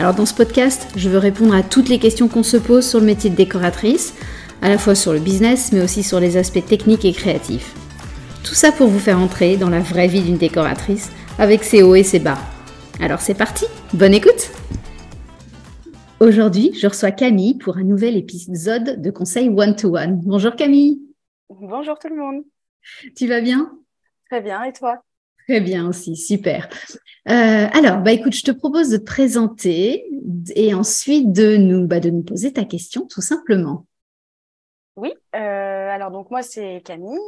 Alors dans ce podcast, je veux répondre à toutes les questions qu'on se pose sur le métier de décoratrice, à la fois sur le business mais aussi sur les aspects techniques et créatifs. Tout ça pour vous faire entrer dans la vraie vie d'une décoratrice avec ses hauts et ses bas. Alors c'est parti, bonne écoute Aujourd'hui, je reçois Camille pour un nouvel épisode de Conseil One to One. Bonjour Camille. Bonjour tout le monde. Tu vas bien? Très bien, et toi? Très bien aussi, super. Euh, alors, bah écoute, je te propose de te présenter et ensuite de nous, bah, de nous poser ta question, tout simplement. Oui, euh, alors donc moi c'est Camille.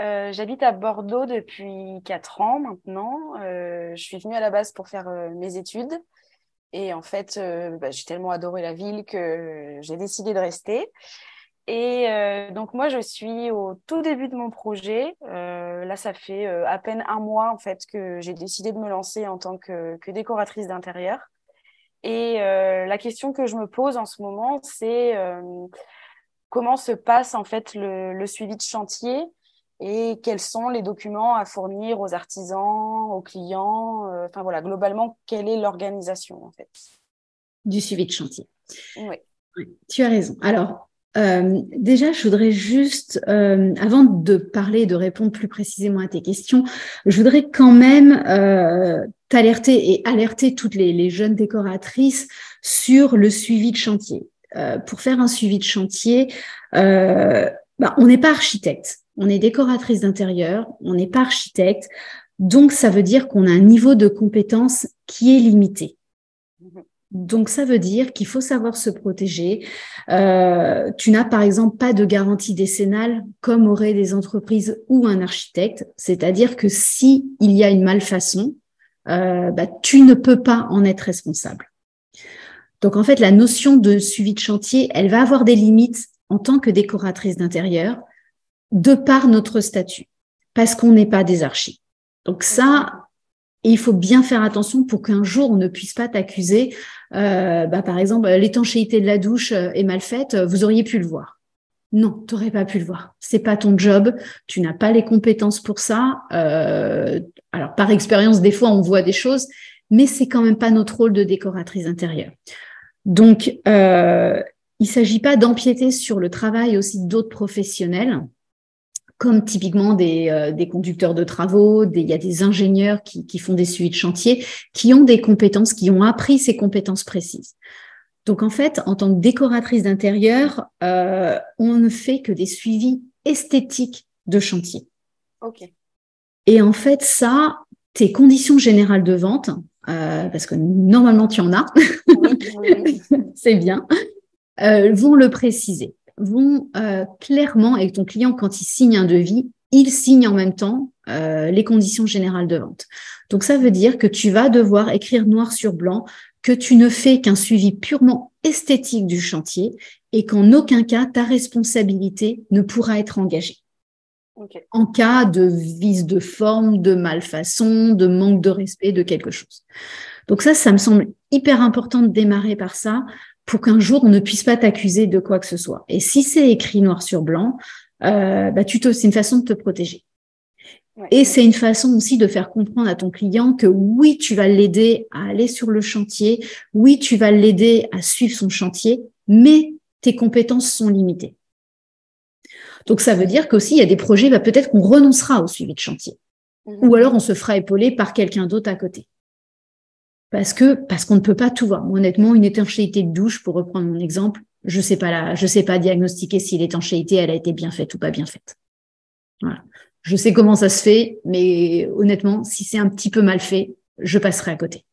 Euh, j'habite à Bordeaux depuis quatre ans maintenant. je suis venue à la base pour faire mes études. Et en fait, bah, j'ai tellement adoré la ville que j'ai décidé de rester. Et euh, donc moi, je suis au tout début de mon projet. Euh, là, ça fait euh, à peine un mois en fait que j'ai décidé de me lancer en tant que, que décoratrice d'intérieur. Et la question que je me pose en ce moment, c'est comment se passe en fait le, le, suivi de chantier et quels sont les documents à fournir aux artisans, aux clients. Enfin voilà, globalement, quelle est l'organisation en fait? Du suivi de chantier. Oui. oui. Tu as raison. Alors, euh, déjà, je voudrais juste, euh, avant de parler, de répondre plus précisément à tes questions, je voudrais quand même euh, t'alerter et alerter toutes les, jeunes décoratrices sur le suivi de chantier. Euh, pour faire un suivi de chantier, euh, bah, on n'est pas architecte, on est décoratrice d'intérieur, on n'est pas architecte, donc ça veut dire qu'on a un niveau de compétence qui est limité. Donc, ça veut dire qu'il faut savoir se protéger. Euh, tu n'as par exemple pas de garantie décennale comme auraient des entreprises ou un architecte. C'est-à-dire que si il y a une malfaçon, euh, bah, tu ne peux pas en être responsable. Donc, en fait, la notion de suivi de chantier, elle va avoir des limites en tant que décoratrice d'intérieur de par notre statut, parce qu'on n'est pas des archis. Donc ça, et il faut bien faire attention pour qu'un jour on ne puisse pas t'accuser. Euh, bah, par exemple, l'étanchéité de la douche euh, est mal faite, euh, vous auriez pu le voir. Non, tu n'aurais pas pu le voir. C'est pas ton job. Tu n'as pas les compétences pour ça. Euh, alors par expérience, des fois on voit des choses, mais c'est quand même pas notre rôle de décoratrice intérieure. Donc, euh, il s'agit pas d'empiéter sur le travail aussi d'autres professionnels comme typiquement des, euh, des, conducteurs de travaux, il y a des ingénieurs qui, qui, font des suivis de chantier, qui ont des compétences, qui ont appris ces compétences précises. Donc en fait, en tant que décoratrice d'intérieur, euh, on ne fait que des suivis esthétiques de chantier. Ok. Et en fait, ça, tes conditions générales de vente, euh, parce que normalement tu en as, oui, c'est bien, vont le préciser vont euh, clairement, avec ton client, quand il signe un devis, il signe en même temps euh, les conditions générales de vente. Donc ça veut dire que tu vas devoir écrire noir sur blanc que tu ne fais qu'un suivi purement esthétique du chantier et qu'en aucun cas ta responsabilité ne pourra être engagée. En cas de vice de forme, de malfaçon, de manque de respect de quelque chose. Donc ça, ça me semble hyper important de démarrer par ça pour qu'un jour on ne puisse pas t'accuser de quoi que ce soit. Et si c'est écrit noir sur blanc, euh, bah tu c'est une façon de te protéger. Et c'est une façon aussi de faire comprendre à ton client que oui, tu vas l'aider à aller sur le chantier, oui, tu vas l'aider à suivre son chantier, mais tes compétences sont limitées. Donc ça veut dire qu'aussi il y a des projets, bah, peut-être qu'on renoncera au suivi de chantier, mhm. ou alors on se fera épauler par quelqu'un d'autre à côté parce que parce qu'on ne peut pas tout voir. honnêtement, une étanchéité de douche, pour reprendre mon exemple, je sais pas là, je sais pas diagnostiquer si l'étanchéité elle a été bien faite ou pas bien faite. Voilà. Je sais comment ça se fait, mais honnêtement, si c'est un petit peu mal fait, je passerai à côté.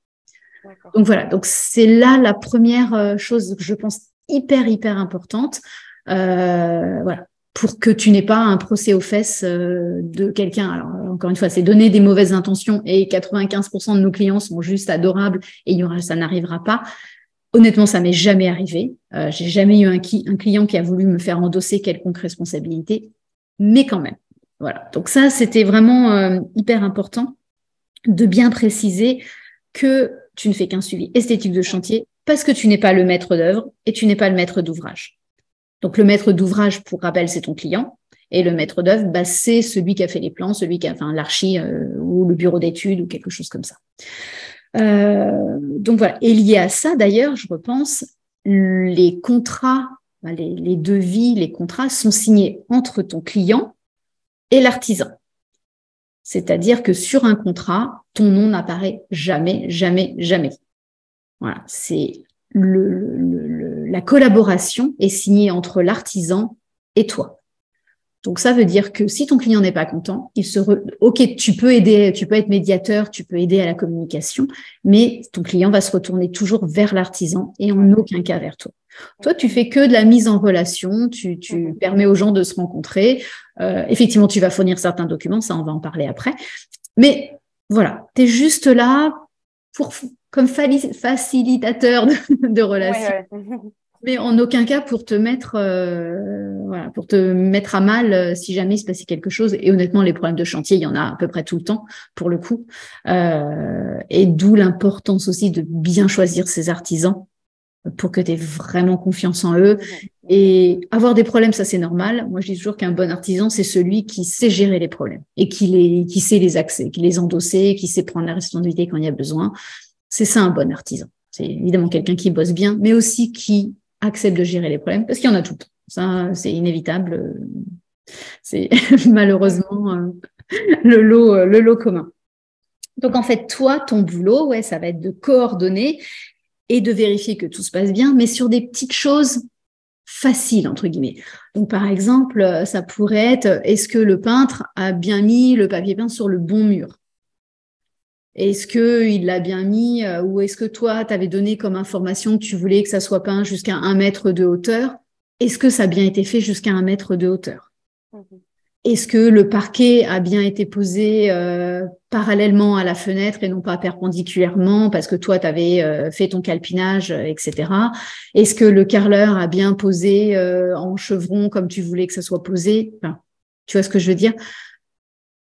Donc voilà. Donc c'est là la première euh, chose que je pense hyper hyper importante. Euh, voilà pour que tu n'aies pas un procès aux fesses euh, de quelqu'un. Alors encore une fois, c'est donner des mauvaises intentions et 95% de nos clients sont juste adorables et ça n'arrivera pas. Honnêtement, ça m'est jamais arrivé. Euh, j'ai jamais eu un, un, client qui a voulu me faire endosser quelconque responsabilité, mais quand même. Voilà. Donc ça, c'était vraiment euh, hyper important de bien préciser que tu ne fais qu'un suivi esthétique de chantier parce que tu n'es pas le maître d'œuvre et tu n'es pas le maître d'ouvrage. Donc le maître d'ouvrage, pour rappel, c'est ton client. Et le maître d'œuvre, bah, c'est celui qui a fait les plans, celui qui a, enfin, l'archi euh, ou le bureau d'études ou quelque chose comme ça. Euh, donc voilà. Et lié à ça, d'ailleurs, je repense, les contrats, bah, les, les devis, les contrats sont signés entre ton client et l'artisan. C'est-à-dire que sur un contrat, ton nom n'apparaît jamais, jamais, jamais. Voilà, c'est le, la collaboration est signée entre l'artisan et toi. Donc ça veut dire que si ton client n'est pas content, il se ok, tu peux aider, tu peux être médiateur, tu peux aider à la communication, mais ton client va se retourner toujours vers l'artisan et en aucun cas vers toi. Toi, tu fais que de la mise en relation, tu, tu permets aux gens de se rencontrer. Euh, effectivement, tu vas fournir certains documents, ça on va en parler après. Mais voilà, tu es juste là pour comme facilitateur de, de relations. Mais en aucun cas pour te mettre, euh, voilà, pour te mettre à mal euh, si jamais il se passait quelque chose. Et honnêtement, les problèmes de chantier, il y en a à peu près tout le temps pour le coup. Euh, et d'où l'importance aussi de bien choisir ses artisans pour que tu aies vraiment confiance en eux. Et avoir des problèmes, ça c'est normal. Moi, je dis toujours qu'un bon artisan, c'est celui qui sait gérer les problèmes et qui les, qui sait les accès, qui les endosser, qui sait prendre la responsabilité quand il y a besoin. C'est ça un bon artisan. C'est évidemment quelqu'un qui bosse bien, mais aussi qui accepte de gérer les problèmes, parce qu'il y en a tout. Ça, c'est inévitable. C'est malheureusement euh, le lot, euh, le lot commun. Donc en fait, toi, ton boulot, ouais, ça va être de coordonner et de vérifier que tout se passe bien, mais sur des petites choses faciles entre guillemets. Donc par exemple, ça pourrait être est-ce que le peintre a bien mis le papier peint sur le bon mur? Est-ce que il l'a bien mis euh, ou est-ce que toi, tu avais donné comme information que tu voulais que ça soit peint jusqu'à un mètre de hauteur? Est-ce que ça a bien été fait jusqu'à un mètre de hauteur? Mhm. Est-ce que le parquet a bien été posé euh, parallèlement à la fenêtre et non pas perpendiculairement parce que toi, tu avais euh, fait ton calpinage, etc. Est-ce que le carreleur a bien posé en chevron comme tu voulais que ça soit posé? Tu vois ce que je veux dire?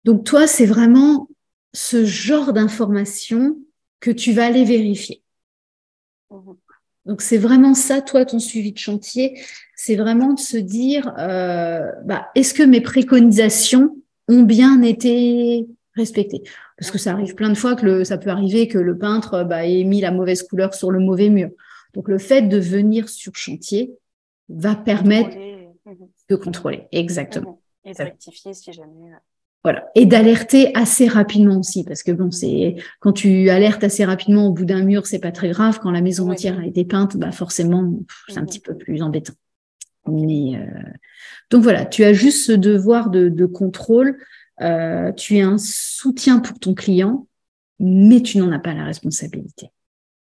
Donc toi, c'est vraiment ce genre d'informations que tu vas aller vérifier. Mhm. Donc c'est vraiment ça, toi, ton suivi de chantier, c'est vraiment de se dire, euh, bah, est-ce que mes préconisations ont bien été respectées? Parce que ça arrive plein de fois que le, ça peut arriver que le peintre bah, ait mis la mauvaise couleur sur le mauvais mur. Donc le fait de venir sur chantier va permettre mhm. de contrôler, exactement. Mhm. Et de rectifier si jamais. Voilà. Et d'alerter assez rapidement aussi, parce que bon, c'est quand tu alertes assez rapidement au bout d'un mur, c'est pas très grave. Quand la maison entière a été peinte, bah forcément, c'est un petit peu plus embêtant. Mais euh... donc voilà, tu as juste ce devoir de, de contrôle. Euh, tu es un soutien pour ton client, mais tu n'en as pas la responsabilité.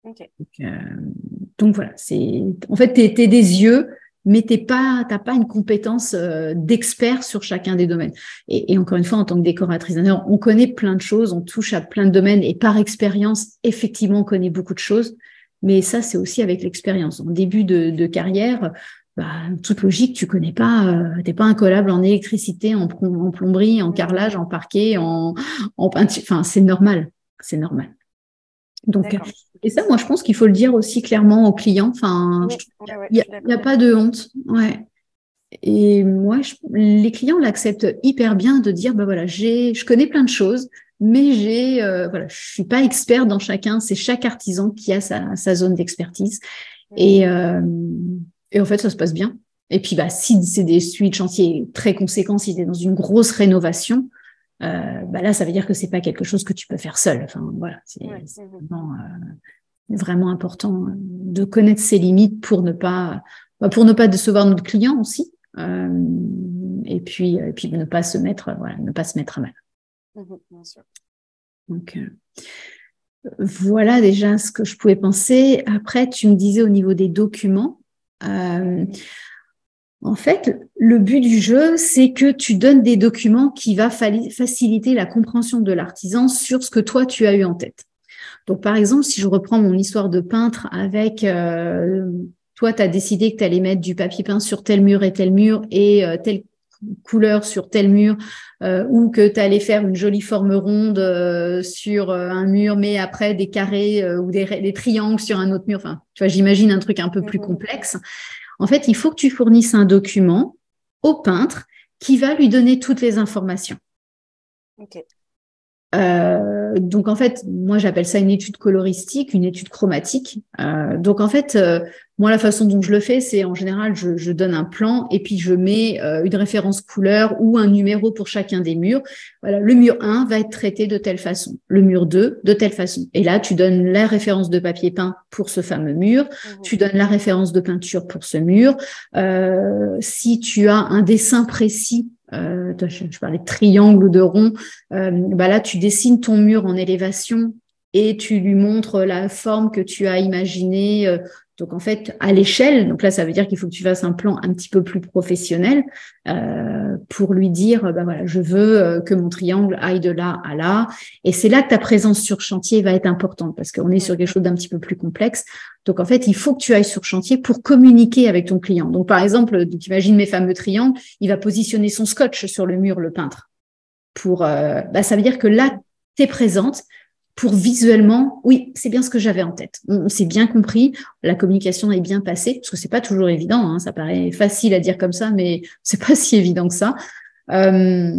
Okay. Donc, euh, donc, voilà, c'est en fait, tu es, des yeux mais t'es pas, t'as pas une compétence euh, d'expert sur chacun des domaines. Et, encore une fois, en tant que décoratrice on connaît plein de choses, on touche à plein de domaines, et par expérience, effectivement, on connaît beaucoup de choses. Mais ça, c'est aussi avec l'expérience. En début de, carrière, bah, toute logique, tu connais pas, euh, t'es pas incollable en électricité, en, en plomberie, en carrelage, en parquet, en, en peinture. Enfin, c'est normal, c'est normal. Donc, et ça, moi, je pense qu'il faut le dire aussi clairement aux clients. Enfin, il n'y a, pas de honte. Ouais. Et moi, les clients l'acceptent hyper bien de dire, bah voilà, j'ai, je connais plein de choses, mais j'ai, euh, voilà, je suis pas expert dans chacun. C'est chaque artisan qui a sa, sa zone d'expertise. Et, euh, et en fait, ça se passe bien. Et puis, bah, si c'est des suites de chantier très conséquents, si tu es dans une grosse rénovation, bah là, ça veut dire que c'est pas quelque chose que tu peux faire seul. Enfin, voilà, c'est vraiment, euh, vraiment, important euh, de connaître ses limites pour ne pas, bah, pour ne pas décevoir notre client aussi, euh, et puis, et puis ne pas se mettre, voilà, ne pas se mettre à mal. Mmh bien sûr. Donc voilà déjà ce que je pouvais penser. Après, tu me disais au niveau des documents. Euh, en fait, le but du jeu, c'est que tu donnes des documents qui va faciliter la compréhension de l'artisan sur ce que toi tu as eu en tête. Donc, par exemple, si je reprends mon histoire de peintre avec euh, toi, tu as décidé que tu allais mettre du papier peint sur tel mur et tel mur et euh, telle couleur sur tel mur, euh, ou que tu allais faire une jolie forme ronde sur un mur, mais après des carrés ou des, des, triangles sur un autre mur. Enfin, tu vois, j'imagine un truc un peu plus mmh complexe. En fait, il faut que tu fournisses un document au peintre qui va lui donner toutes les informations. Euh, donc en fait, moi j'appelle ça une étude coloristique, une étude chromatique. Euh, donc en fait, euh, moi la façon dont je le fais, c'est en général je, je, donne un plan et puis je mets une référence couleur ou un numéro pour chacun des murs. Voilà, le mur 1 va être traité de telle façon, le mur 2 de telle façon. Et là, tu donnes la référence de papier peint pour ce fameux mur, mmh tu donnes la référence de peinture pour ce mur. si tu as un dessin précis euh, je, parlais de triangle ou de rond, euh, bah là tu dessines ton mur en élévation et tu lui montres la forme que tu as imaginée euh, donc en fait, à l'échelle, donc là, ça veut dire qu'il faut que tu fasses un plan un petit peu plus professionnel euh, pour lui dire, ben voilà, je veux euh, que mon triangle aille de là à là. Et c'est là que ta présence sur chantier va être importante parce qu'on est sur quelque chose d'un petit peu plus complexe. Donc en fait, il faut que tu ailles sur chantier pour communiquer avec ton client. Donc par exemple, tu imagines mes fameux triangles, il va positionner son scotch sur le mur, le peintre. Pour, euh, bah, ça veut dire que là, tu es présente, pour visuellement, oui, c'est bien ce que j'avais en tête. On, s'est bien compris, la communication est bien passée, parce que c'est pas toujours évident. Hein, ça paraît facile à dire comme ça, mais c'est pas si évident que ça. Euh,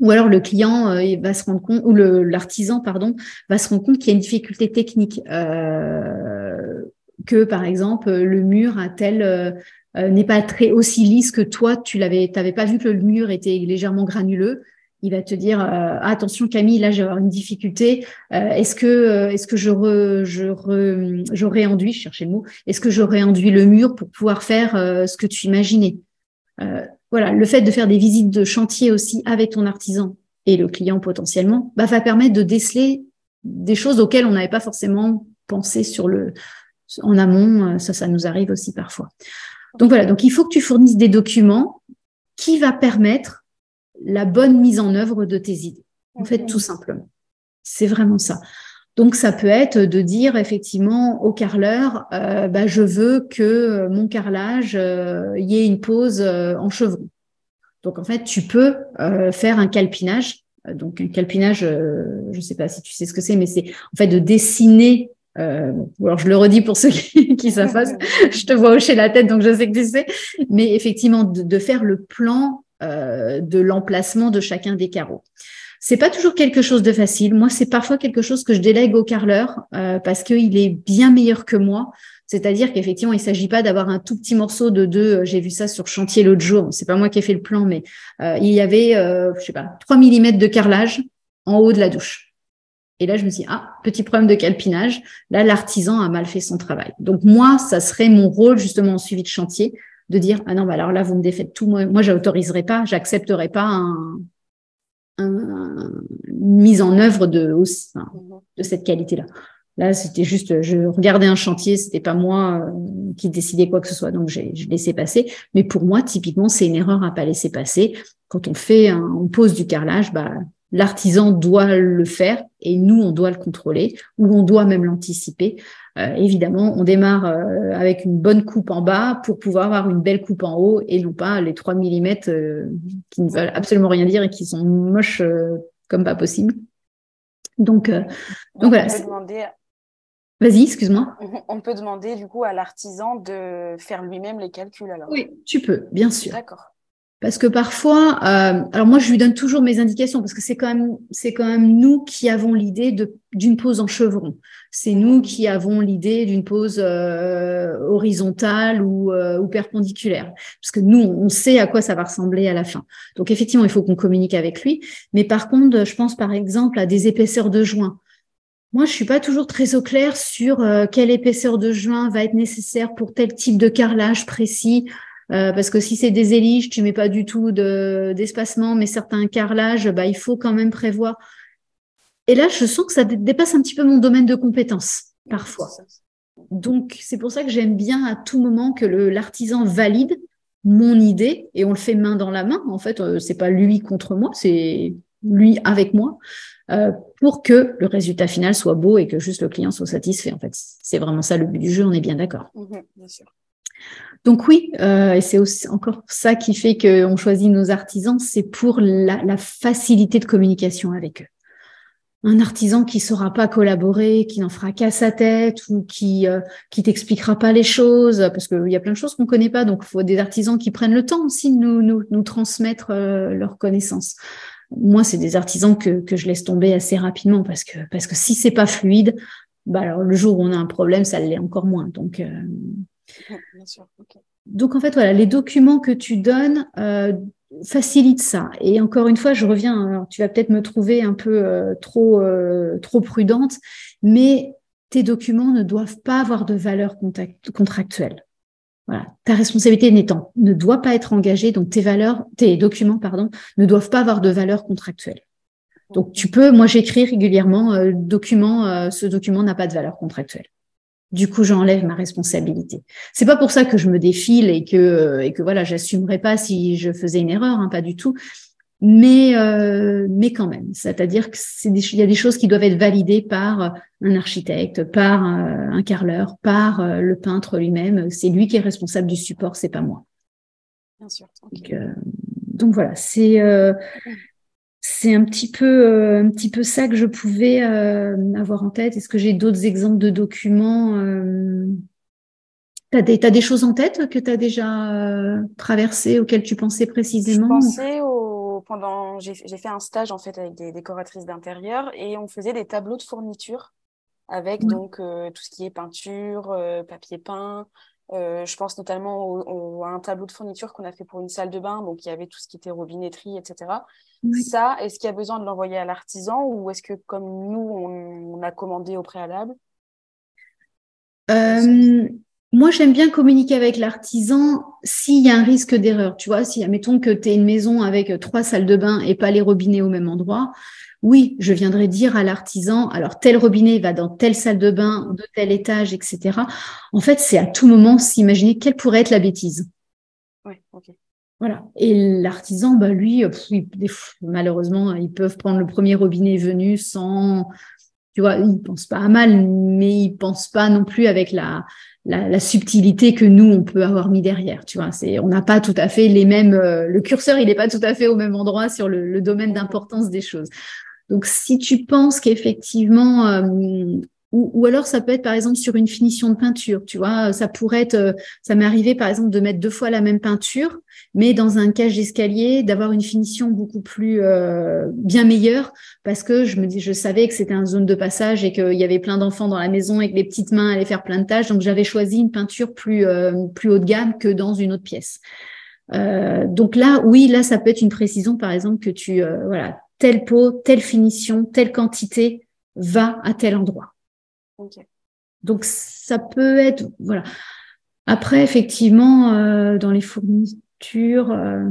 ou alors le client euh, va se rendre compte, ou l'artisan, pardon, va se rendre compte qu'il y a une difficulté technique, euh, que par exemple le mur a tel n'est pas très aussi lisse que toi, tu l'avais, t'avais pas vu que le mur était légèrement granuleux il va te dire euh, attention Camille, là j'ai une difficulté. Euh, est-ce que euh, est-ce je je réenduis, cherchais le mot. Est-ce que je réenduis le mur pour pouvoir faire ce que tu imaginais? Voilà, le fait de faire des visites de chantier aussi avec ton artisan et le client potentiellement, bah, va permettre de déceler des choses auxquelles on n'avait pas forcément pensé sur le en amont. Ça, ça nous arrive aussi parfois. Donc voilà, donc il faut que tu fournisses des documents qui va permettre la bonne mise en œuvre de tes idées. En fait, tout simplement. C'est vraiment ça. Donc, ça peut être de dire effectivement au carreleur, euh, bah, je veux que mon carrelage euh, y ait une pause euh, en chevron. Donc, en fait, tu peux faire un calpinage. Donc, un calpinage, je ne sais pas si tu sais ce que c'est, mais c'est en fait de dessiner. alors, je le redis pour ceux qui, qui savent pas. je te vois hocher la tête, donc je sais que tu sais. Mais effectivement, de faire le plan euh, de l'emplacement de chacun des carreaux. C'est pas toujours quelque chose de facile. Moi, c'est parfois quelque chose que je délègue au carreleur euh, parce qu'il est bien meilleur que moi. C'est-à-dire qu'effectivement, il s'agit pas d'avoir un tout petit morceau de deux. Euh, j'ai vu ça sur chantier l'autre jour. C'est pas moi qui ai fait le plan, mais il y avait, je sais pas, 3 mm de carrelage en haut de la douche. Et là, je me dit, ah, petit problème de calpinage. Là, l'artisan a mal fait son travail. Donc, moi, ça serait mon rôle, justement, en suivi de chantier, de dire ah non bah alors là vous me défaites tout moi moi j'autoriserai pas j'accepterai pas un, une mise en œuvre de cette qualité là là c'était juste je regardais un chantier c'était pas moi euh, qui décidais quoi que ce soit donc j'ai je laissais passer. Mais pour moi typiquement c'est une erreur à pas laisser passer. Quand on fait un, on pose du carrelage bah l'artisan doit le faire et nous, on doit le contrôler ou on doit même l'anticiper. Euh, évidemment, on démarre euh, avec une bonne coupe en bas pour pouvoir avoir une belle coupe en haut et non pas les 3 mm euh, qui ne veulent absolument rien dire et qui sont moches comme pas possible. Donc, donc voilà. Vas-y, excuse-moi. On peut demander du coup à l'artisan de faire lui-même les calculs alors. Oui, tu peux, bien sûr. D'accord. Parce que parfois, euh, alors moi je lui donne toujours mes indications parce que c'est quand même c'est quand même nous qui avons l'idée d'une pose en chevron. C'est nous qui avons l'idée d'une pose euh, horizontale ou, euh, ou perpendiculaire. Parce que nous on sait à quoi ça va ressembler à la fin. Donc effectivement il faut qu'on communique avec lui. Mais par contre je pense par exemple à des épaisseurs de joints. Moi, je suis pas toujours très au clair sur euh, quelle épaisseur de joint va être nécessaire pour tel type de carrelage précis. Euh, parce que si c'est des éliges, tu mets pas du tout d'espacement, mais certains carrelages, bah, il faut quand même prévoir. Et là, je sens que ça dépasse un petit peu mon domaine de compétence, parfois. Donc, c'est pour ça que j'aime bien à tout moment que l'artisan valide mon idée et on le fait main dans la main. En fait, euh, c'est pas lui contre moi, c'est lui avec moi, euh, pour que le résultat final soit beau et que juste le client soit satisfait. En fait, c'est vraiment ça le but du jeu, on est bien d'accord. Mhm, bien sûr. Donc oui, euh, et c'est encore ça qui fait qu'on choisit nos artisans, c'est pour la, facilité de communication avec eux. Un artisan qui saura pas collaborer, qui n'en fera qu'à sa tête ou qui euh, qui t'expliquera pas les choses, parce qu'il y a plein de choses qu'on connaît pas, donc il faut des artisans qui prennent le temps aussi de nous nous, transmettre euh, leurs connaissances. Moi, c'est des artisans que, je laisse tomber assez rapidement parce que parce que si c'est pas fluide, bah alors le jour où on a un problème, ça l'est encore moins. Donc donc en fait, voilà, les documents que tu donnes euh, facilitent ça. Et encore une fois, je reviens, alors, tu vas peut-être me trouver un peu euh, trop, euh, trop prudente, mais tes documents ne doivent pas avoir de valeur contractuelle. Voilà. Ta responsabilité n'étant ne doit pas être engagée, donc tes valeurs, tes documents, pardon, ne doivent pas avoir de valeur contractuelle. Donc tu peux, moi j'écris régulièrement, document, ce document n'a pas de valeur contractuelle. Du coup, j'enlève ma responsabilité. C'est pas pour ça que je me défile et que et que voilà, j'assumerai pas si je faisais une erreur, hein, pas du tout. Mais euh, mais quand même, c'est-à-dire que c'est il y a des choses qui doivent être validées par un architecte, par euh, un carreleur, par euh, le peintre lui-même. C'est lui qui est responsable du support, c'est pas moi. Bien sûr. Donc, donc, voilà, c'est c'est un petit peu euh, un petit peu ça que je pouvais euh, avoir en tête. Est-ce que j'ai d'autres exemples de documents euh... Tu as, des choses en tête que tu as déjà euh, traversées, auxquelles tu pensais précisément? Je pensais au, pendant j'ai fait un stage en fait avec des décoratrices d'intérieur et on faisait des tableaux de fourniture avec donc tout ce qui est peinture, papier peint, euh, je pense notamment à un tableau de fourniture qu'on a fait pour une salle de bain, donc il y avait tout ce qui était robinetterie, etc. Ça, est-ce qu'il y a besoin de l'envoyer à l'artisan ou est-ce que comme nous, on, a commandé au préalable? Euh, Moi, j'aime bien communiquer avec l'artisan s'il y a un risque d'erreur. Tu vois, si, admettons que tu es une maison avec trois salles de bain et pas les robinets au même endroit, oui, je viendrai dire à l'artisan, alors tel robinet va dans telle salle de bain, de tel étage, etc. En fait, c'est à tout moment s'imaginer quelle pourrait être la bêtise. Oui, ok. Voilà. Et l'artisan, bah lui, malheureusement, ils peuvent prendre le premier robinet venu sans, tu vois, ils pensent pas à mal, mais ils pensent pas non plus avec la, la, subtilité que nous on peut avoir mis derrière. Tu vois, c'est, on n'a pas tout à fait les mêmes, euh, le curseur, il n'est pas tout à fait au même endroit sur le domaine d'importance des choses. Donc, si tu penses qu'effectivement, euh, ou, alors ça peut être par exemple sur une finition de peinture, tu vois, ça pourrait être, euh, ça m'est arrivé par exemple de mettre deux fois la même peinture, mais dans un cage d'escalier, d'avoir une finition beaucoup plus euh, bien meilleure, parce que je me dis, je savais que c'était une zone de passage et qu'il y avait plein d'enfants dans la maison et que les petites mains allaient faire plein de tâches, donc j'avais choisi une peinture plus plus haut de gamme que dans une autre pièce. donc là, oui, là, ça peut être une précision, par exemple, que tu, voilà, telle peau, telle finition, telle quantité va à tel endroit. Donc ça peut être voilà. Après effectivement euh, dans les fournitures euh,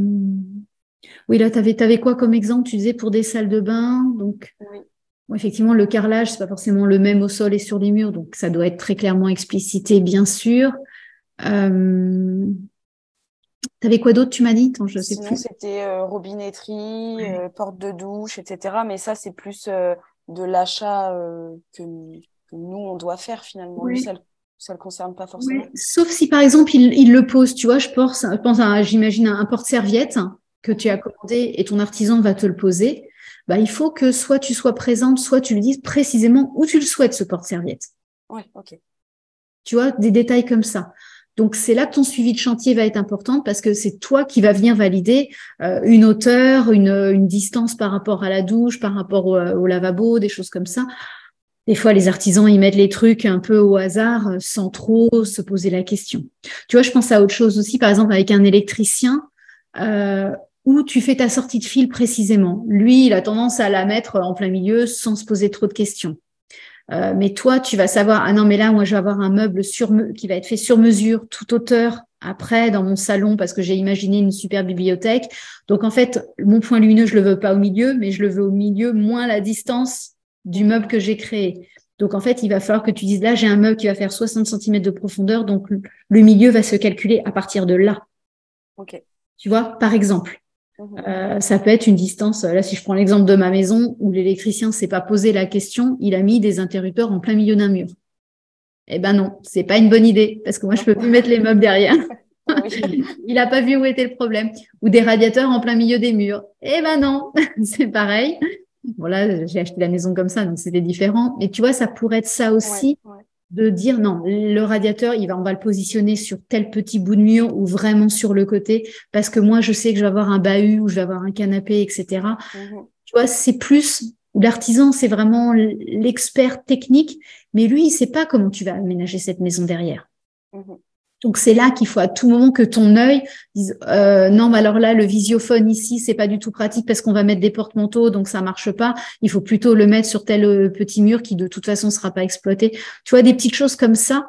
oui là tu avais, quoi comme exemple? Tu disais pour des salles de bain donc effectivement le carrelage c'est pas forcément le même au sol et sur les murs donc ça doit être très clairement explicité bien sûr. Euh, T'avais quoi d'autre, tu m'as dit? Je sais Sinon, c'était euh, robinetterie, euh, porte de douche, etc. Mais ça, c'est plus euh, de l'achat que, nous, on doit faire finalement. ça ne le concerne pas forcément. Sauf si, par exemple, il, le pose. Tu vois, je pense, je pense à, j'imagine, un, porte-serviette que tu as commandé et ton artisan va te le poser. Bah, il faut que soit tu sois présente, soit tu lui dises précisément où tu le souhaites, ce porte-serviette. Oui, ok. Tu vois, des détails comme ça. Donc c'est là que ton suivi de chantier va être important parce que c'est toi qui vas venir valider euh, une hauteur, une, distance par rapport à la douche, par rapport au, lavabo, des choses comme ça. Des fois, les artisans, ils mettent les trucs un peu au hasard euh, sans trop se poser la question. Tu vois, je pense à autre chose aussi, par exemple avec un électricien. Euh, où tu fais ta sortie de fil précisément. Lui, il a tendance à la mettre en plein milieu sans se poser trop de questions. Euh, mais toi, tu vas savoir, ah non, mais là, moi, je vais avoir un meuble sur qui va être fait sur mesure, toute hauteur, après, dans mon salon, parce que j'ai imaginé une super bibliothèque. Donc, en fait, mon point lumineux, je le veux pas au milieu, mais je le veux au milieu, moins la distance du meuble que j'ai créé. Donc, en fait, il va falloir que tu dises, là, j'ai un meuble qui va faire 60 cm de profondeur, donc le milieu va se calculer à partir de là. OK. Tu vois, par exemple. Mhm. ça peut être une distance. Là, si je prends l'exemple de ma maison où l'électricien s'est pas posé la question, il a mis des interrupteurs en plein milieu d'un mur. Eh ben non, c'est pas une bonne idée parce que moi je peux plus mettre les meubles derrière. il n'a pas vu où était le problème. Ou des radiateurs en plein milieu des murs. Eh ben non, c'est pareil. Bon là, j'ai acheté la maison comme ça, donc c'était différent. Mais tu vois, ça pourrait être ça aussi, de dire non, le radiateur, il va, on va le positionner sur tel petit bout de mur ou vraiment sur le côté, parce que moi, je sais que je vais avoir un bahut ou je vais avoir un canapé, etc. Mhm. Tu vois, c'est plus l'artisan, c'est vraiment l'expert technique, mais lui, il sait pas comment tu vas aménager cette maison derrière. Mhm. Donc c'est là qu'il faut à tout moment que ton œil dise euh, non, mais alors là le visiophone ici c'est pas du tout pratique parce qu'on va mettre des porte-manteaux donc ça marche pas. Il faut plutôt le mettre sur tel euh, petit mur qui de toute façon sera pas exploité. Tu vois des petites choses comme ça.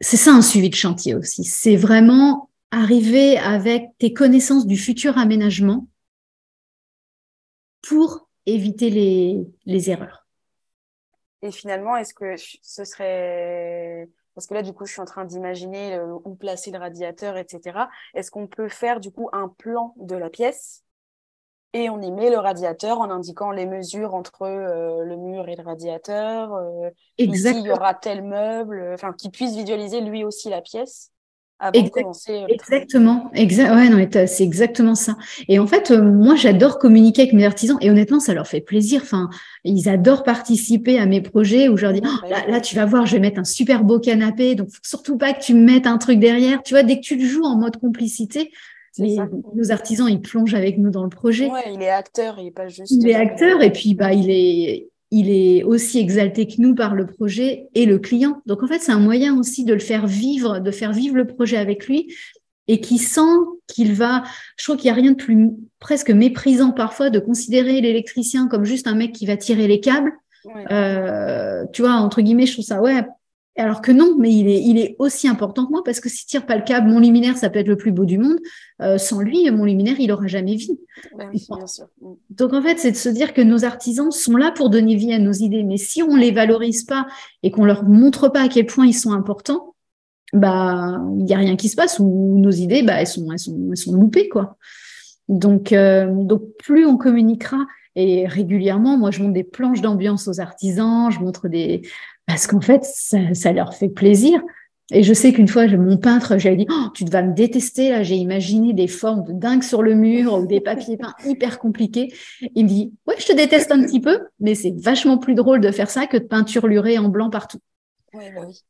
C'est ça un suivi de chantier aussi. C'est vraiment arriver avec tes connaissances du futur aménagement pour éviter les, les erreurs. Et finalement, est-ce que ce serait parce que là, du coup, je suis en train d'imaginer euh, où placer le radiateur, etc. Est-ce qu'on peut faire, du coup, un plan de la pièce et on y met le radiateur en indiquant les mesures entre euh, le mur et le radiateur. Euh, Ici, il y aura tel meuble, enfin, qu'il puisse visualiser lui aussi la pièce? Avant de commencer. Euh, exactement, exact. Ouais, non, c'est exactement ça. Et en fait, euh, moi, j'adore communiquer avec mes artisans et honnêtement, ça leur fait plaisir. Enfin, ils adorent participer à mes projets où je leur dis, oh, là, tu vas voir, je vais mettre un super beau canapé, donc faut surtout pas que tu me mettes un truc derrière. Tu vois, dès que tu le joues en mode complicité, les, nos artisans, ils plongent avec nous dans le projet. Ouais, il est acteur, il est pas juste. Il est acteur et puis bah, il est il est aussi exalté que nous par le projet et le client. Donc en fait, c'est un moyen aussi de le faire vivre, de faire vivre le projet avec lui et qui sent qu'il va. Je crois qu'il n'y a rien de plus presque méprisant parfois de considérer l'électricien comme juste un mec qui va tirer les câbles. Euh, tu vois, entre guillemets, je trouve ça ouais alors que non, mais il est, il est aussi important que moi parce que s'il tire pas le câble, mon luminaire, ça peut être le plus beau du monde. Euh, sans lui, mon luminaire, il aura jamais vie. Mm. Donc en fait, c'est de se dire que nos artisans sont là pour donner vie à nos idées, mais si on les valorise pas et qu'on leur montre pas à quel point ils sont importants, bah il y a rien qui se passe ou nos idées, bah elles sont, elles sont, elles sont loupées quoi. Donc, euh, donc plus on communiquera et régulièrement, moi, je montre des planches d'ambiance aux artisans, je montre des, parce qu'en fait, ça, leur fait plaisir. Et je sais qu'une fois, mon peintre, j'avais dit, oh, tu vas me détester, là, j'ai imaginé des formes de dingue sur le mur ou des papiers peints hyper compliqués. Il me dit, ouais, je te déteste un petit peu, mais c'est vachement plus drôle de faire ça que de peinture lurée en blanc partout. Ouais, bah oui.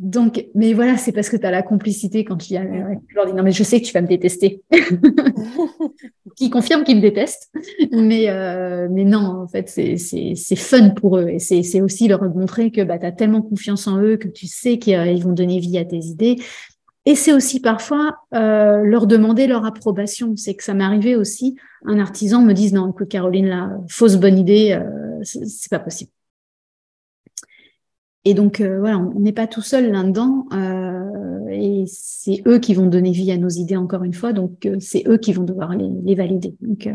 Donc, mais voilà, c'est parce que tu as la complicité quand tu je leur dis, non, mais je sais que tu vas me détester. qui confirme qu'ils me détestent. Mais, euh, mais non, en fait, c'est fun pour eux. Et c'est aussi leur montrer que bah, tu as tellement confiance en eux que tu sais qu'ils vont donner vie à tes idées. Et c'est aussi parfois euh, leur demander leur approbation. C'est que ça m'est arrivé aussi, un artisan me dise, non, écoute, Caroline, là, fausse bonne idée, euh, c'est pas possible. Et donc euh, voilà, on n'est pas tout seul là-dedans, euh, et c'est eux qui vont donner vie à nos idées encore une fois, donc euh, c'est eux qui vont devoir les, valider. Donc,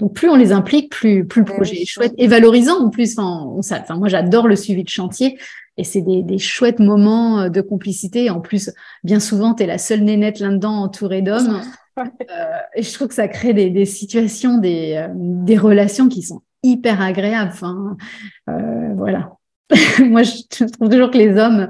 donc plus on les implique, plus plus le projet est chouette et valorisant en plus. Enfin, on, enfin moi j'adore le suivi de chantier et c'est des, des, chouettes moments de complicité. En plus, bien souvent, tu es la seule nénette là-dedans entourée d'hommes. et je trouve que ça crée des, des situations, des, des relations qui sont hyper agréables. Enfin, voilà. moi, je trouve toujours que les hommes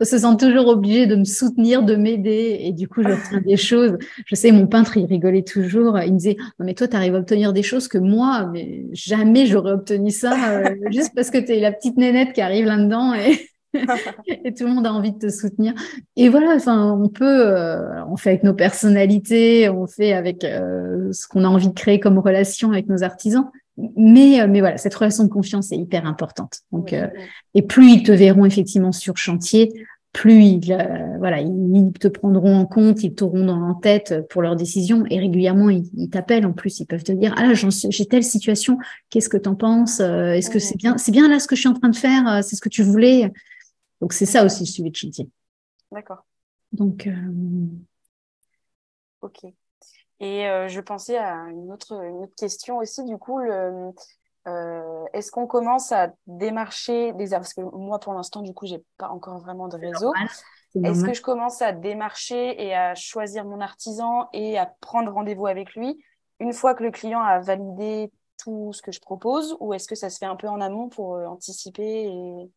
se sentent toujours obligés de me soutenir, de m'aider. Et du coup, je des choses. Je sais, mon peintre, il rigolait toujours. Il me disait, non, mais toi, tu arrives à obtenir des choses que moi, mais jamais j'aurais obtenu ça, euh, juste parce que tu es la petite nénette qui arrive là-dedans et, et tout le monde a envie de te soutenir. Et voilà, enfin, on peut, euh, on fait avec nos personnalités, on fait avec euh, ce qu'on a envie de créer comme relation avec nos artisans. Mais, euh, mais voilà, cette relation de confiance est hyper importante. Donc, euh, et plus ils te verront effectivement sur chantier, plus ils, euh, voilà, ils te prendront en compte, ils t'auront dans la tête pour leurs décisions et régulièrement ils, t'appellent. En plus, ils peuvent te dire ah j'ai telle situation, qu'est-ce que t'en penses? Est-ce que c'est bien, c'est bien là ce que je suis en train de faire? C'est ce que tu voulais Donc c'est ça aussi le suivi de chantier. D'accord. Donc ok. Et euh, je pensais à une autre, une autre question aussi, du coup, euh, est-ce qu'on commence à démarcher des parce que moi pour l'instant du coup j'ai pas encore vraiment de réseau. Est-ce que je commence à démarcher et à choisir mon artisan et à prendre rendez-vous avec lui une fois que le client a validé tout ce que je propose ou est-ce que ça se fait un peu en amont pour anticiper et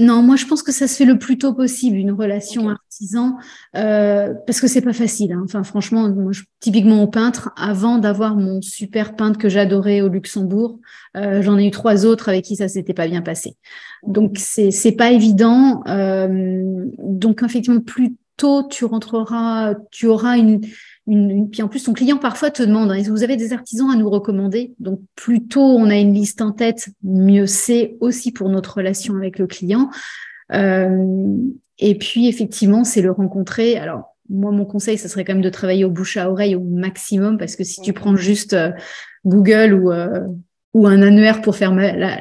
non, moi je pense que ça se fait le plus tôt possible une relation artisan euh, parce que c'est pas facile. Hein. Enfin franchement, moi, typiquement au peintre, avant d'avoir mon super peintre que j'adorais au Luxembourg, euh, j'en ai eu trois autres avec qui ça s'était pas bien passé. Donc c'est c'est pas évident. Euh, donc effectivement, plus tôt tu rentreras, tu auras une une, puis en plus, ton client parfois te demande, que vous avez des artisans à nous recommander? Donc, plus tôt on a une liste en tête, mieux c'est aussi pour notre relation avec le client. Euh, et puis, effectivement, c'est le rencontrer. Alors, moi, mon conseil, ce serait quand même de travailler au bouche à oreille au maximum, parce que si tu prends juste euh, Google ou, euh, ou un annuaire pour faire ma, la,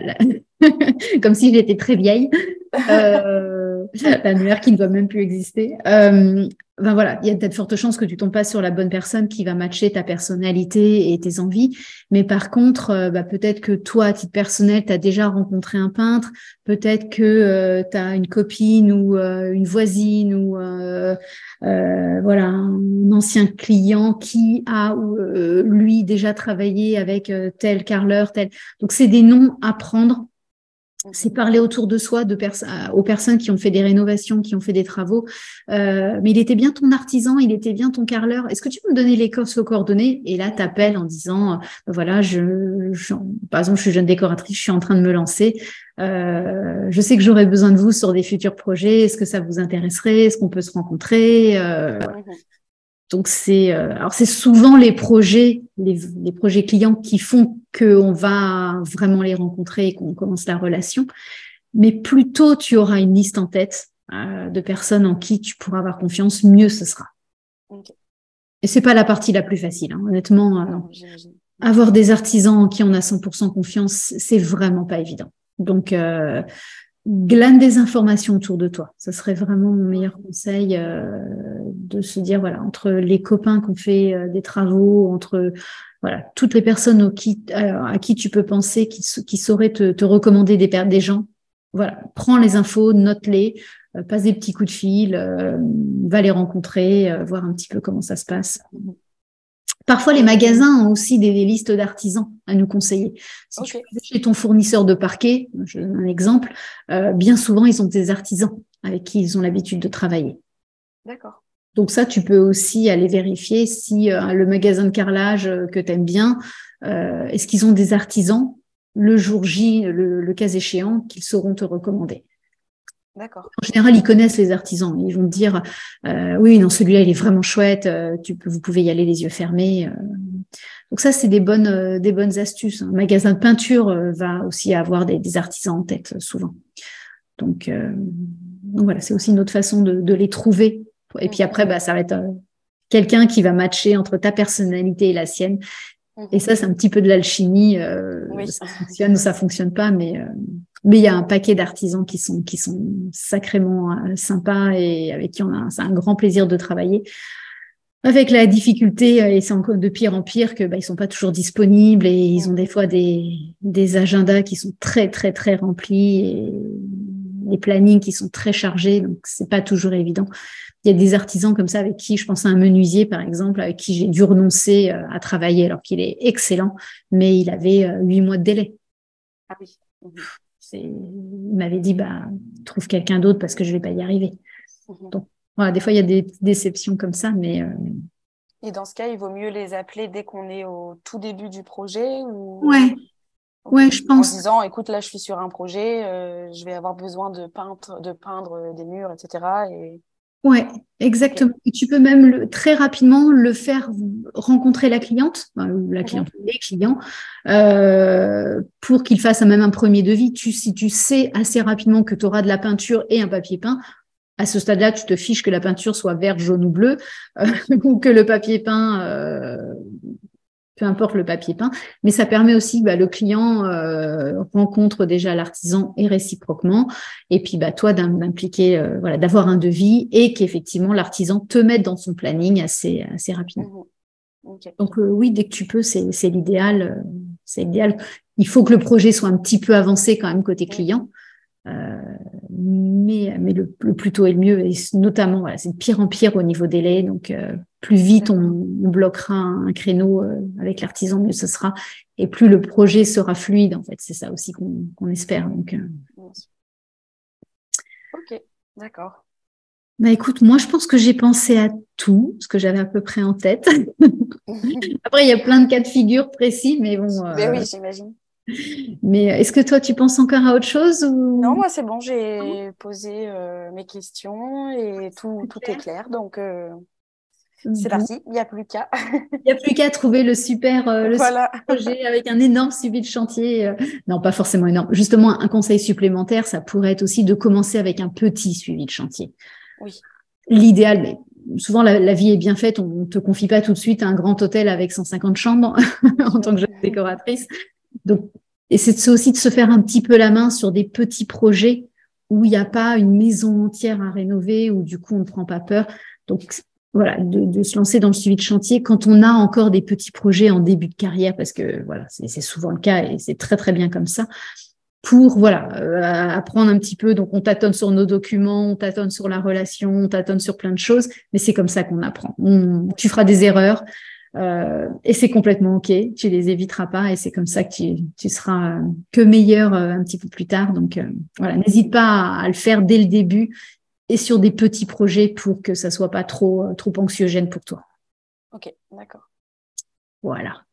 comme si j'étais très vieille, euh, l'annuaire qui ne doit même plus exister. Euh, ben voilà, il y a peut-être forte chance que tu tombes pas sur la bonne personne qui va matcher ta personnalité et tes envies. Mais par contre, euh, bah, peut-être que toi, à titre personnel, tu as déjà rencontré un peintre, peut-être que euh, tu as une copine ou une voisine ou voilà un ancien client qui a lui déjà travaillé avec tel carleur, tel. Donc c'est des noms à prendre c'est parler autour de soi de aux personnes qui ont fait des rénovations, qui ont fait des travaux. Euh, mais il était bien ton artisan, il était bien ton carreleur. Est-ce que tu peux me donner les coordonnées? Et là, t'appelles en disant, euh, voilà, je, par exemple, je suis jeune décoratrice, je suis en train de me lancer. Euh, je sais que j'aurai besoin de vous sur des futurs projets. Est-ce que ça vous intéresserait? Est-ce qu'on peut se rencontrer? Euh, donc c'est euh, alors c'est souvent les projets les, les, projets clients qui font qu'on va vraiment les rencontrer et qu'on commence la relation. Mais plus tôt tu auras une liste en tête euh, de personnes en qui tu pourras avoir confiance, mieux ce sera. Okay. Et c'est pas la partie la plus facile, hein. honnêtement. Euh, avoir des artisans en qui on a 100% confiance, c'est vraiment pas évident. Donc euh, glane des informations autour de toi. Ce serait vraiment mon meilleur conseil euh, de se dire voilà entre les copains qui ont fait euh, des travaux, entre voilà toutes les personnes qui, euh, à qui tu peux penser qui, qui sauraient te, te recommander des, des gens. Voilà, prends les infos, note-les, passe des petits coups de fil, va les rencontrer, voir un petit peu comment ça se passe. Parfois, les magasins ont aussi des, listes d'artisans à nous conseiller. Si tu vas chez ton fournisseur de parquet, je donne un exemple, euh, bien souvent, ils ont des artisans avec qui ils ont l'habitude de travailler. D'accord. Donc ça, tu peux aussi aller vérifier si euh, le magasin de carrelage euh, que tu aimes bien, est-ce qu'ils ont des artisans le jour J, le, le cas échéant, qu'ils sauront te recommander. En général, ils connaissent les artisans. Ils vont te dire, euh, oui, non, celui-là, il est vraiment chouette. Euh, tu peux, vous pouvez y aller les yeux fermés. Euh. Donc ça, c'est des bonnes, des bonnes astuces. Un magasin de peinture va aussi avoir des, artisans en tête souvent. Donc, voilà, c'est aussi une autre façon de, les trouver. Et puis après, bah, ça va être quelqu'un qui va matcher entre ta personnalité et la sienne. Et ça, c'est un petit peu de l'alchimie. Ça fonctionne ou ça fonctionne pas, mais mais il y a un paquet d'artisans qui sont qui sont sacrément euh, sympas et avec qui on a c'est un grand plaisir de travailler. Avec la difficulté, euh, et c'est encore de pire en pire, que bah, ils sont pas toujours disponibles et ils ont des fois des, des agendas qui sont très très très remplis et les plannings qui sont très chargés, donc c'est pas toujours évident. Il y a des artisans comme ça avec qui, je pense à un menuisier par exemple, avec qui j'ai dû renoncer euh, à travailler alors qu'il est excellent, mais il avait huit mois de délai. Ah. Il m'avait dit bah trouve quelqu'un d'autre parce que je vais pas y arriver. Mhm. Donc voilà, des fois il y a des déceptions comme ça, mais euh, et dans ce cas, il vaut mieux les appeler dès qu'on est au tout début du projet ou ouais. Ouais, je pense. En disant, écoute, là, je suis sur un projet, euh, je vais avoir besoin de peindre, de peindre des murs, etc. Et Ouais, exactement. Et tu peux même le, très rapidement le faire rencontrer la cliente, ou la cliente, les clients, euh, pour qu'ils fassent même un premier devis. Tu, si tu sais assez rapidement que tu auras de la peinture et un papier peint, à ce stade-là, tu te fiches que la peinture soit verte, jaune ou bleue, euh, ou que le papier peint euh, peu importe le papier peint, mais ça permet aussi bah, le client euh, rencontre déjà l'artisan et réciproquement, et puis bah toi d'impliquer voilà d'avoir un devis et qu'effectivement l'artisan te mette dans son planning assez assez rapidement. Donc euh, oui, dès que tu peux, c'est l'idéal, c'est idéal. Il faut que le projet soit un petit peu avancé quand même côté client. mais mais le, le, plus tôt est le mieux et notamment voilà c'est de pire en pire au niveau délai donc plus vite on, bloquera un, créneau euh, avec l'artisan, mieux ce sera. Et plus le projet sera fluide, en fait. C'est ça aussi qu'on espère. Donc, euh. Ok, d'accord. Bah écoute, moi je pense que j'ai pensé à tout, ce que j'avais à peu près en tête. Après, il y a plein de cas de figure précis, mais bon. Mais oui, j'imagine. Mais est-ce que toi, tu penses encore à autre chose ou... Non, moi, c'est bon, j'ai posé euh, mes questions et tout, tout est clair. Donc, euh, c'est parti, il n'y a plus qu'à. Il n'y a plus qu'à trouver le super, euh, le projet avec un énorme suivi de chantier. Non, pas forcément énorme. Justement, un conseil supplémentaire, ça pourrait être aussi de commencer avec un petit suivi de chantier. Oui. L'idéal, mais souvent la, vie est bien faite, on ne te confie pas tout de suite à un grand hôtel avec 150 chambres en tant que jeune décoratrice. Donc, et c'est aussi de se faire un petit peu la main sur des petits projets où il n'y a pas une maison entière à rénover, où du coup on ne prend pas peur. Donc voilà, de, se lancer dans le suivi de chantier quand on a encore des petits projets en début de carrière, parce que voilà, c'est souvent le cas et c'est très très bien comme ça. Pour voilà euh, apprendre un petit peu, donc on tâtonne sur nos documents, on tâtonne sur la relation, on tâtonne sur plein de choses, mais c'est comme ça qu'on apprend. tu feras des erreurs, euh, et c'est complètement OK, tu les éviteras pas et c'est comme ça que tu, tu seras euh, que meilleur euh, un petit peu plus tard. Donc voilà, n'hésite pas à, le faire dès le début et sur des petits projets pour que ça soit pas trop, trop anxiogène pour toi. Ok, d'accord. Voilà.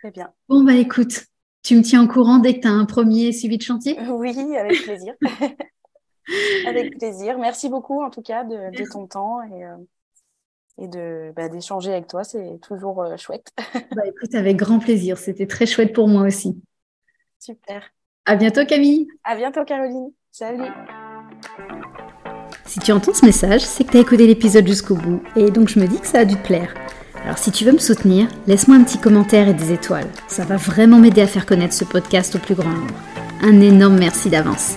Très bien. Bon, bah écoute, tu me tiens au courant dès que tu as un premier suivi de chantier? Oui, avec plaisir. avec plaisir. Merci beaucoup en tout cas de, de ton temps et et de bah, d'échanger avec toi. C'est toujours euh, chouette. bah, écoute, avec grand plaisir. C'était très chouette pour moi aussi. Super. À bientôt, Camille. À bientôt, Caroline. Salut. Si tu entends ce message, c'est que tu as écouté l'épisode jusqu'au bout et donc je me dis que ça a dû te plaire. Alors si tu veux me soutenir, laisse-moi un petit commentaire et des étoiles. Ça va vraiment m'aider à faire connaître ce podcast au plus grand nombre. Un énorme merci d'avance.